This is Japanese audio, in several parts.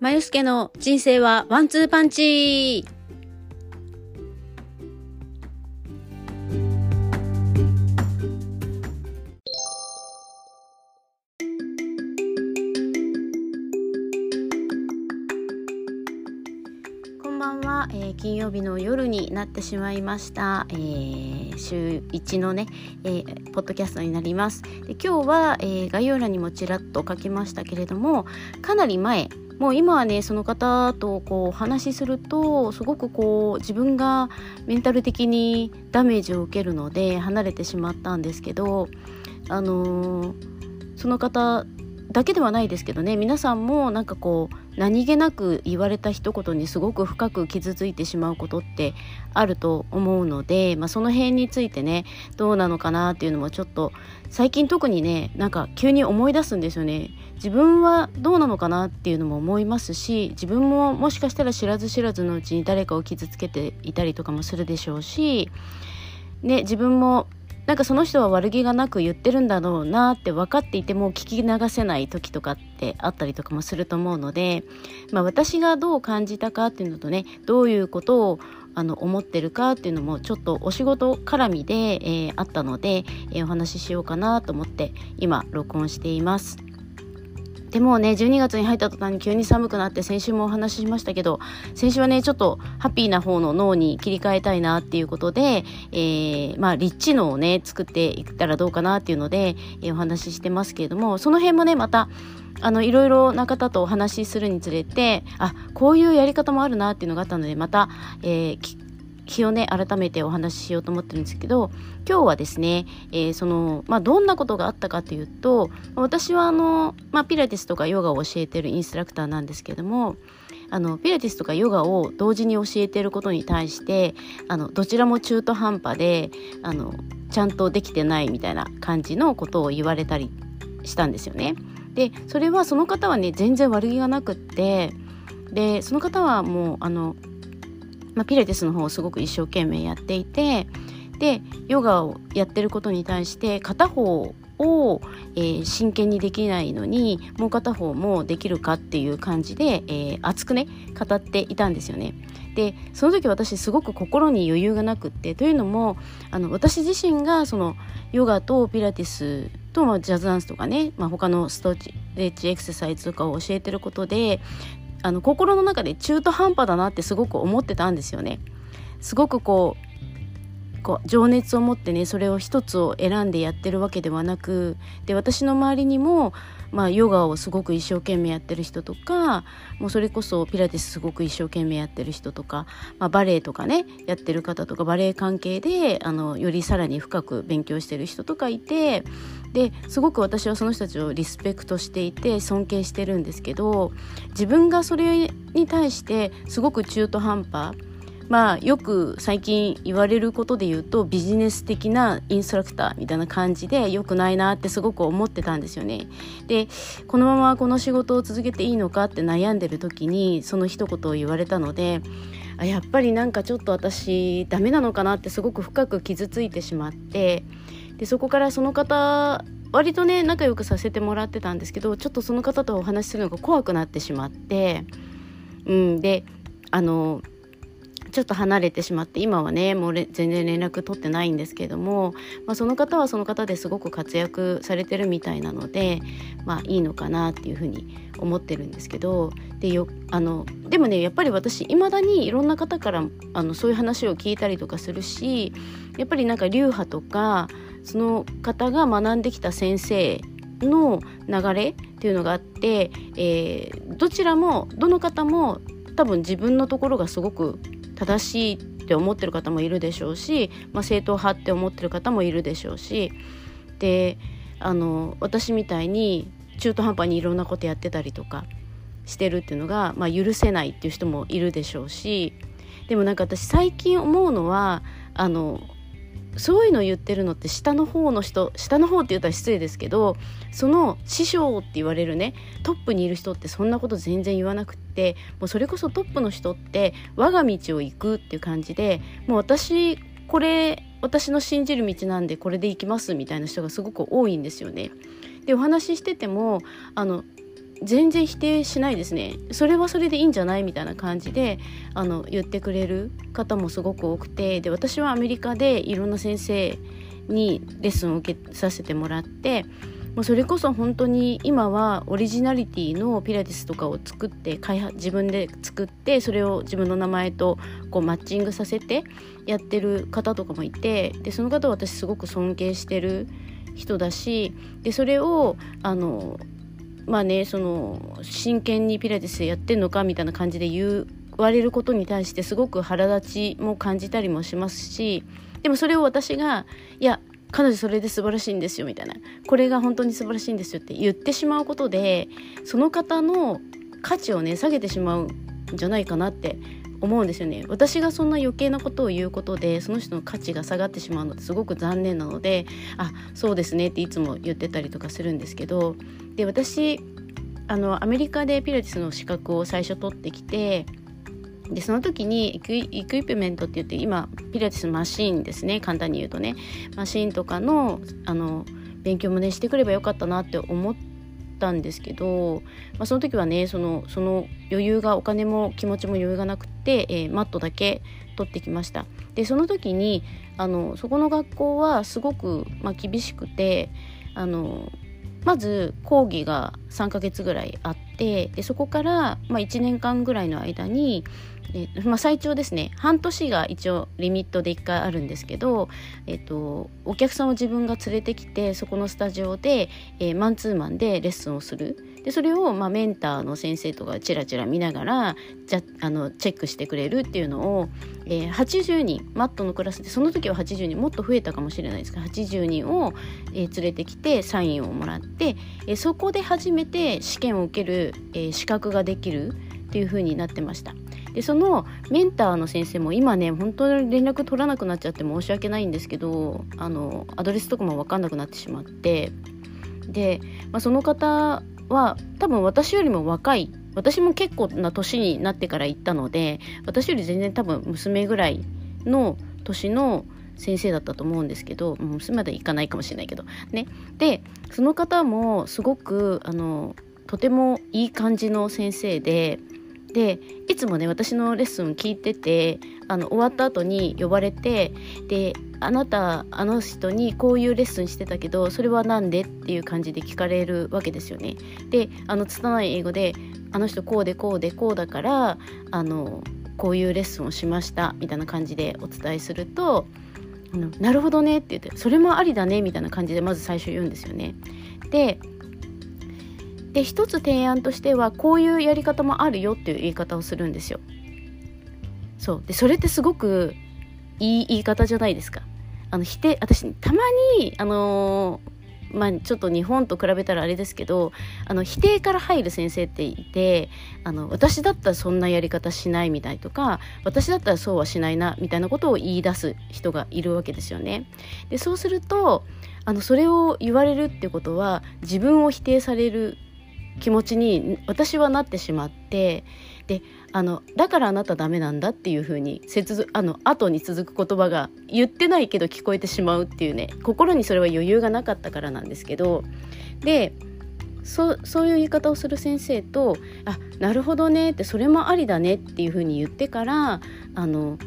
まゆすけの人生はワンツーパンチ。こんばんは、えー金曜日の夜になってしまいました、えー週1のね、えーポッドキャストになります。で今日は、えー概要欄にもちらっと書きましたけれどもかなり前もう今はねその方とこうお話しするとすごくこう自分がメンタル的にダメージを受けるので離れてしまったんですけどあのーその方だけではないですけどね皆さんもなんかこう何気なく言われた一言にすごく深く傷ついてしまうことってあると思うので、まあ、その辺についてねどうなのかなっていうのもちょっと最近特にねなんか急に思い出すんですよね。自分はどうなのかなっていうのも思いますし自分ももしかしたら知らず知らずのうちに誰かを傷つけていたりとかもするでしょうし、ね、自分もなんかその人は悪気がなく言ってるんだろうなって分かっていても聞き流せない時とかってあったりとかもすると思うので、まあ、私がどう感じたかっていうのとねどういうことをあの思ってるかっていうのもちょっとお仕事絡みで、えーあったので、えーお話ししようかなと思って今録音しています。でもね12月に入った途端に急に寒くなって先週もお話ししましたけど先週はねちょっとハッピーな方の脳に切り替えたいなっていうことで、えーまあリッチ脳をね作っていったらどうかなっていうので、えーお話ししてますけれどもその辺もねまたあのいろいろな方とお話しするにつれてあこういうやり方もあるなっていうのがあったのでまた、えーき気をね改めてお話ししようと思ってるんですけど今日はですね、えーそのまあ、どんなことがあったかというと私はあの、まあ、ピラティスとかヨガを教えてるインストラクターなんですけどもあのピラティスとかヨガを同時に教えてることに対してあのどちらも中途半端であのちゃんとできてないみたいな感じのことを言われたりしたんですよね。でそれはその方はね全然悪気がなくってでその方はもうあの、まあ、ピラティスの方をすごく一生懸命やっていてでヨガをやってることに対して片方を、えー真剣にできないのにもう片方もできるかっていう感じで、えー熱くね語っていたんですよね。でその時私すごく心に余裕がなくってというのもあの私自身がそのヨガとピラティスと、ジャズダンスとかね、まあ、他のストレッチエクササイズとかを教えてることであの心の中で中途半端だなってすごく思ってたんですよね。すごくこうこう情熱を持ってねそれを一つを選んでやってるわけではなくで私の周りにも、まあ、ヨガをすごく一生懸命やってる人とかもうそれこそピラティスすごく一生懸命やってる人とか、まあ、バレエとかねやってる方とかバレエ関係であのよりさらに深く勉強してる人とかいてですごく私はその人たちをリスペクトしていて尊敬してるんですけど自分がそれに対してすごく中途半端まあよく最近言われることで言うとビジネス的なインストラクターみたいな感じで良くないなってすごく思ってたんですよね。でこのままこの仕事を続けていいのかって悩んでる時にその一言を言われたのでやっぱりなんかちょっと私ダメなのかなってすごく深く傷ついてしまってでそこからその方割とね仲良くさせてもらってたんですけどちょっとその方とお話しするのが怖くなってしまって、うん、であのちょっと離れてしまって今はねもう全然連絡取ってないんですけども、まあ、その方はその方ですごく活躍されてるみたいなのでまあいいのかなっていうふうに思ってるんですけどでよあのでもねやっぱり私いまだにいろんな方からあのそういう話を聞いたりとかするしやっぱりなんか流派とかその方が学んできた先生の流れっていうのがあって、えーどちらもどの方も多分自分のところがすごく正しいって思ってる方もいるでしょうし、まあ、正統派って思ってる方もいるでしょうしであの私みたいに中途半端にいろんなことやってたりとかしてるっていうのが、まあ、許せないっていう人もいるでしょうしでもなんか私最近思うのはあのそういうの言ってるのって下の方の人下の方って言ったら失礼ですけどその師匠って言われるねトップにいる人ってそんなこと全然言わなくってもうそれこそトップの人って我が道を行くっていう感じでもう私これ私の信じる道なんでこれで行きますみたいな人がすごく多いんですよね。でお話ししててもあの全然否定しないですね。それはそれでいいんじゃないみたいな感じであの言ってくれる方もすごく多くてで私はアメリカでいろんな先生にレッスンを受けさせてもらってもうそれこそ本当に今はオリジナリティのピラティスとかを作って開発自分で作ってそれを自分の名前とこうマッチングさせてやってる方とかもいてでその方は私すごく尊敬してる人だしでそれをあのまあねその真剣にピラティスやってんのかみたいな感じで言われることに対してすごく腹立ちも感じたりもしますしでもそれを私がいや彼女それで素晴らしいんですよみたいな。これが本当に素晴らしいんですよって言ってしまうことでその方の価値をね下げてしまうんじゃないかなって思うんですよね。私がそんな余計なことを言うことでその人の価値が下がってしまうのってすごく残念なのであそうですねっていつも言ってたりとかするんですけどで私あのアメリカでピラティスの資格を最初取ってきてでその時にイクイクイプメントって言って今ピラティスマシーンですね。簡単に言うとね。マシーンとかのあの勉強もねしてくればよかったなって思ってたんですけど、まあ、その時はねそのその余裕がお金も気持ちも余裕がなくて、えー、マットだけ取ってきました。でその時にあのそこの学校はすごく、まあ、厳しくてあのまず講義が3ヶ月ぐらいあってでそこから、まあ、1年間ぐらいの間にえまあ、最長ですね半年が一応リミットで1回あるんですけど、えっと、お客さんを自分が連れてきてそこのスタジオで、えー、マンツーマンでレッスンをするでそれを、まあ、メンターの先生とかチラチラ見ながらじゃあのチェックしてくれるっていうのを、えー、80人マットのクラスでその時は80人もっと増えたかもしれないですが80人を、えー、連れてきてサインをもらって、えー、そこで初めて試験を受ける、えー、資格ができるっていう風になってました。でそのメンターの先生も今ね本当に連絡取らなくなっちゃって申し訳ないんですけどあのアドレスとかも分かんなくなってしまってで、まあ、その方は多分私よりも若い私も結構な年になってから行ったので私より全然多分娘ぐらいの年の先生だったと思うんですけど娘まで行かないかもしれないけどね。でその方もすごくあのとてもいい感じの先生ででいつもね私のレッスン聞いててあの終わった後に呼ばれてであなたあの人にこういうレッスンしてたけどそれは何でっていう感じで聞かれるわけですよね。であの拙い英語であの人こうでこうでこうだからあのこういうレッスンをしましたみたいな感じでお伝えすると「なるほどね」って言って「それもありだね」みたいな感じでまず最初言うんですよね。でで一つ提案としてはこういうやり方もあるよっていう言い方をするんですよ。そうでそれってすごくいい言い方じゃないですか。あの否定私たまにあのー、まあ、ちょっと日本と比べたらあれですけどあの否定から入る先生っていてあの私だったらそんなやり方しないみたいとか私だったらそうはしないなみたいなことを言い出す人がいるわけですよね。でそうするとあのそれを言われるってことは自分を否定される気持ちに私はなってしまってであのだからあなたダメなんだっていう風にあの後に続く言葉が言ってないけど聞こえてしまうっていうね心にそれは余裕がなかったからなんですけどでそそういう言い方をする先生と「あなるほどね」って「それもありだね」っていう風に言ってからあの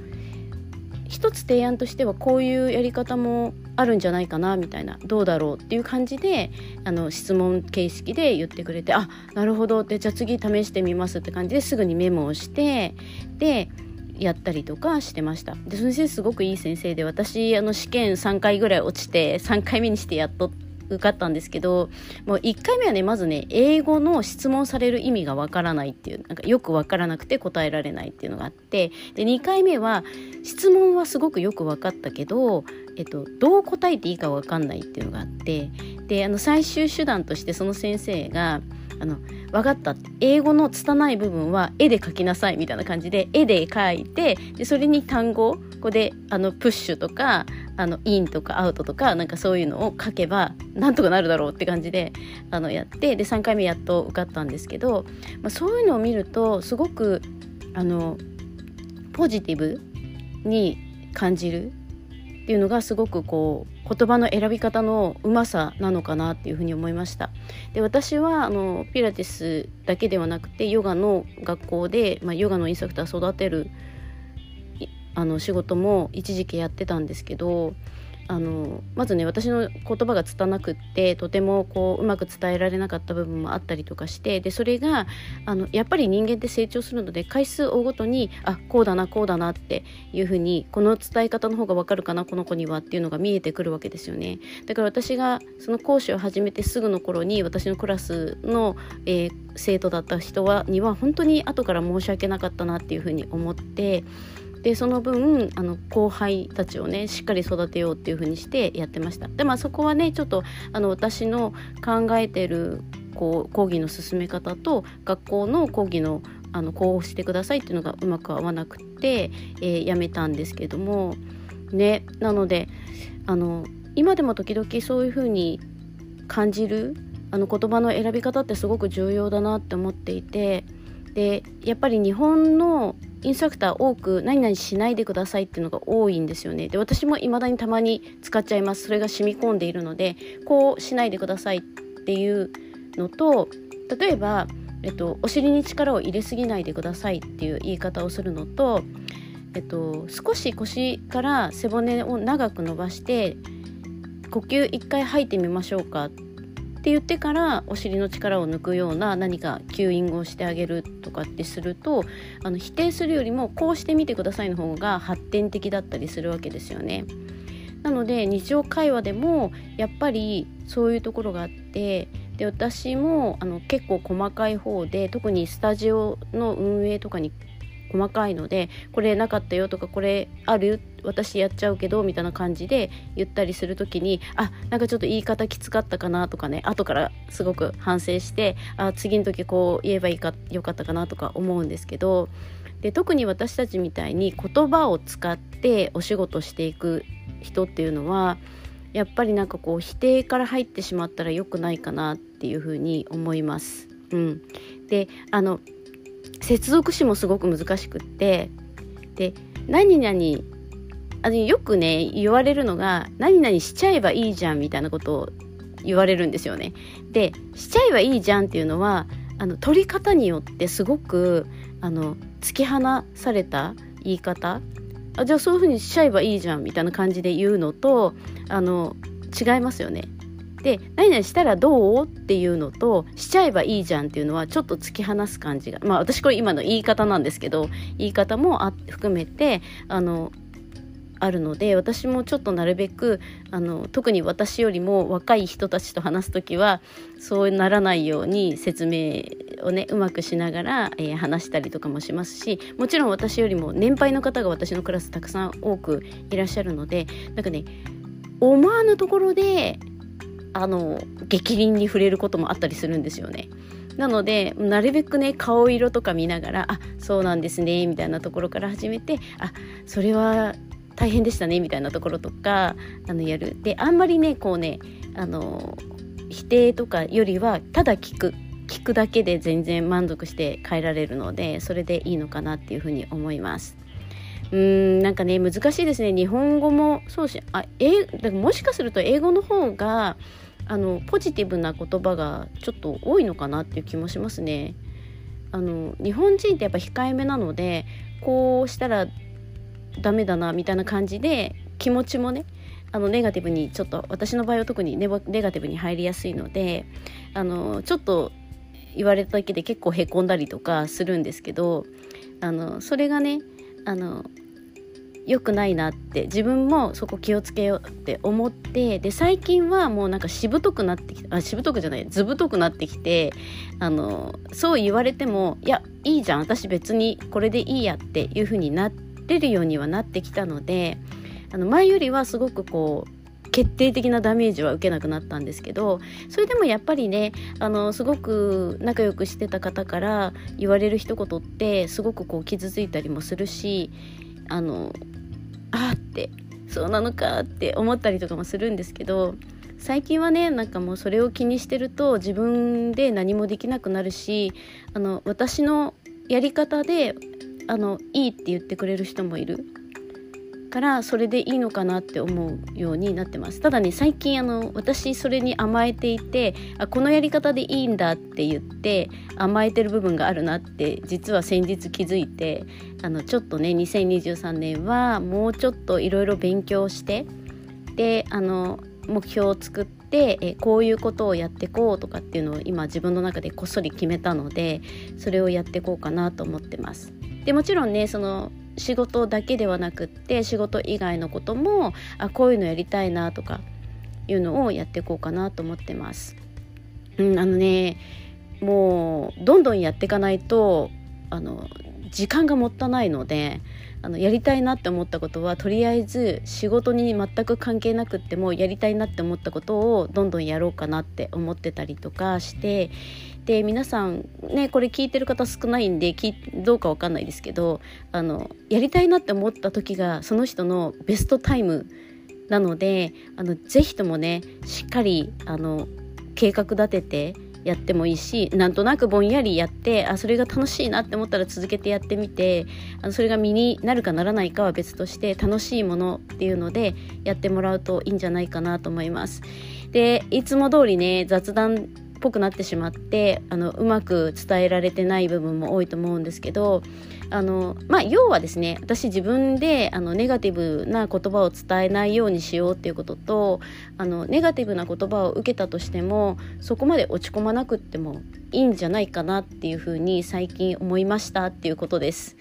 一つ提案としてはこういうやり方もあるんじゃないかなみたいなどうだろうっていう感じであの質問形式で言ってくれてあなるほど。ってじゃあ次試してみますって感じですぐにメモをしてでやったりとかしてました。で先生すごくいい先生で私あの試験3回ぐらい落ちて3回目にしてやっとっかったんですけどもう1回目はねまずね英語の質問される意味がわからないっていうなんかよくわからなくて答えられないっていうのがあってで2回目は質問はすごくよく分かったけど、えっと、どう答えていいか分かんないっていうのがあってであの最終手段としてその先生があの分かったって英語の拙い部分は絵で描きなさいみたいな感じで絵で描いてでそれに単語ここであのプッシュとかあのインとかアウトとかなんかそういうのを書けばなんとかなるだろうって感じであのやってで3回目やっと受かったんですけど、まあ、そういうのを見るとすごくあのポジティブに感じる。っていうのがすごくこう言葉の選び方のうまさなのかなっていうふうに思いました。で私はあのピラティスだけではなくてヨガの学校で、まあ、ヨガのインストラクター育てるあの仕事も一時期やってたんですけどあのまずね私の言葉が拙くってとてもこううまく伝えられなかった部分もあったりとかしてでそれがあのやっぱり人間って成長するので回数を追うごとにあこうだなこうだなっていうふうにこの伝え方の方が分かるかなこの子にはっていうのが見えてくるわけですよね。だから私がその講師を始めてすぐの頃に私のクラスの、えー、生徒だった人はには本当に後から申し訳なかったなっていうふうに思ってでその分あの後輩たちをねしっかり育てようっていう風にしてやってました。でまあそこはねちょっとあの私の考えてるこう講義の進め方と学校の講義のあのこうしてくださいっていうのがうまく合わなくて、えー、やめたんですけども。ねなのであの今でも時々そういう風に感じるあの言葉の選び方ってすごく重要だなって思っていてでやっぱり日本のインストラクター多く何々しないでくださいっていうのが多いんですよね。で私も未だにたまに使っちゃいます。それが染み込んでいるのでこうしないでくださいっていうのと例えば、えっと、お尻に力を入れすぎないでくださいっていう言い方をするのと、えっと、少し腰から背骨を長く伸ばして呼吸一回吐いてみましょうかってって言ってからお尻の力を抜くような何か吸引をしてあげるとかってするとあの否定するよりもこうしてみてくださいの方が発展的だったりするわけですよね。なので日常会話でもやっぱりそういうところがあってで私もあの結構細かい方で特にスタジオの運営とかに細かいのでこれなかったよとかこれある私やっちゃうけどみたいな感じで言ったりする時にあなんかちょっと言い方きつかったかなとかね後からすごく反省してあ次の時こう言えばいいかよかったかなとか思うんですけどで特に私たちみたいに言葉を使ってお仕事していく人っていうのはやっぱりなんかこう否定から入ってしまったら良くないかなっていうふうに思います。うん、であの接続詞もすごく難しくってで何々あのよくね言われるのが何々しちゃえばいいじゃんみたいなことを言われるんですよね。でしちゃえばいいじゃんっていうのはあの取り方によってすごくあの突き放された言い方あじゃあそういうふうにしちゃえばいいじゃんみたいな感じで言うのとあの違いますよね。で何々したらどうっていうのとしちゃえばいいじゃんっていうのはちょっと突き放す感じがまあ私これ今の言い方なんですけど言い方もあ含めてあのあるので私もちょっとなるべくあの特に私よりも若い人たちと話す時はそうならないように説明をねうまくしながら、えー、話したりとかもしますしもちろん私よりも年配の方が私のクラスたくさん多くいらっしゃるのでなんかね思わぬところであの激鱗に触れることもあったりするんですよね。なのでなるべくね顔色とか見ながら「あそうなんですね」みたいなところから始めて「あそれは大変でしたね」みたいなところとかあのやる。であんまりねこうねあの否定とかよりはただ聞く聞くだけで全然満足して帰られるのでそれでいいのかなっていうふうに思います。うーんなんかね難しいですね日本語もそうしあえもしかすると英語の方があのポジティブな言葉がちょっと多いのかなっていう気もしますね。あの日本人ってやっぱ控えめなのでこうしたらダメだなみたいな感じで気持ちもねあのネガティブにちょっと私の場合は特にネガティブに入りやすいのであのちょっと言われただけで結構へこんだりとかするんですけどあのそれがねあの良くないなって自分もそこ気をつけようって思ってで最近はもうなんかしぶとくなってきあしぶとくじゃないずぶとくなってきてあのそう言われてもいやいいじゃん私別にこれでいいやっていう風になってれるようにはなってきたのであの前よりはすごくこう決定的なダメージは受けなくなったんですけどそれでもやっぱりねあのすごく仲良くしてた方から言われる一言ってすごくこう傷ついたりもするしあのあってそうなのかって思ったりとかもするんですけど最近はねなんかもうそれを気にしてると自分で何もできなくなるしあの私のやり方であのいいって言ってくれる人もいるからそれでいいのかなって思うようになってますただね最近あの私それに甘えていてあこのやり方でいいんだって言って甘えてる部分があるなって実は先日気づいてあのちょっとね2023年はもうちょっといろいろ勉強してであの目標を作ってえこういうことをやってこうとかっていうのを今自分の中でこっそり決めたのでそれをやってこうかなと思ってます。でもちろんねその仕事だけではなくって仕事以外のこともあこういうのやりたいなとかいうのをやっていこうかなと思ってます。うん、あのねもうどんどんやっていかないとあの時間がもったないのであのやりたいなって思ったことはとりあえず仕事に全く関係なくってもやりたいなって思ったことをどんどんやろうかなって思ってたりとかしてで皆さんねこれ聞いてる方少ないんでどうかわかんないですけどあのやりたいなって思った時がその人のベストタイムなのであのぜひともねしっかりあの計画立ててやってもいいしなんとなくぼんやりやってあそれが楽しいなって思ったら続けてやってみてあのそれが身になるかならないかは別として楽しいものっていうのでやってもらうといいんじゃないかなと思います。でいつも通りね雑談ぽくなってしまってあのうまく伝えられてない部分も多いと思うんですけどあのまあ要はですね私自分であのネガティブな言葉を伝えないようにしようっていうこととあのネガティブな言葉を受けたとしてもそこまで落ち込まなくってもいいんじゃないかなっていうふうに最近思いましたっていうことです。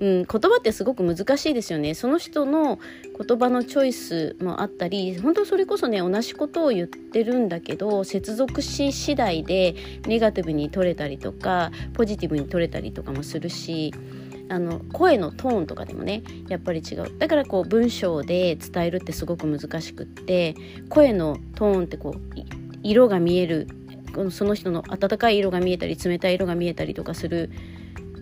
うん、言葉ってすごく難しいですよね。その人の言葉のチョイスもあったり本当それこそね同じことを言ってるんだけど接続詞次第でネガティブに取れたりとかポジティブに取れたりとかもするしあの声のトーンとかでもねやっぱり違う。だからこう文章で伝えるってすごく難しくって声のトーンってこう色が見えるその人の温かい色が見えたり冷たい色が見えたりとかする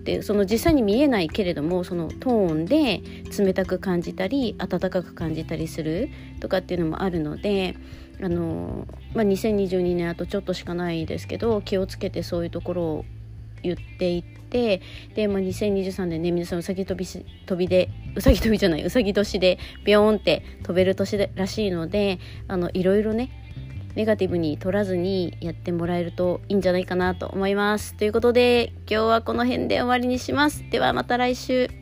ってその実際に見えないけれどもそのトーンで冷たく感じたり温かく感じたりするとかっていうのもあるのであの、まあ、2022年あとちょっとしかないですけど気をつけてそういうところを言っていってで、まあ、2023年ね皆さんうさぎ飛びし飛びでうさぎ飛びじゃないうさぎ年でビヨーンって飛べる年らしいのであのいろいろねネガティブに取らずにやってもらえるといいんじゃないかなと思います。ということで今日はこの辺で終わりにします。ではまた来週。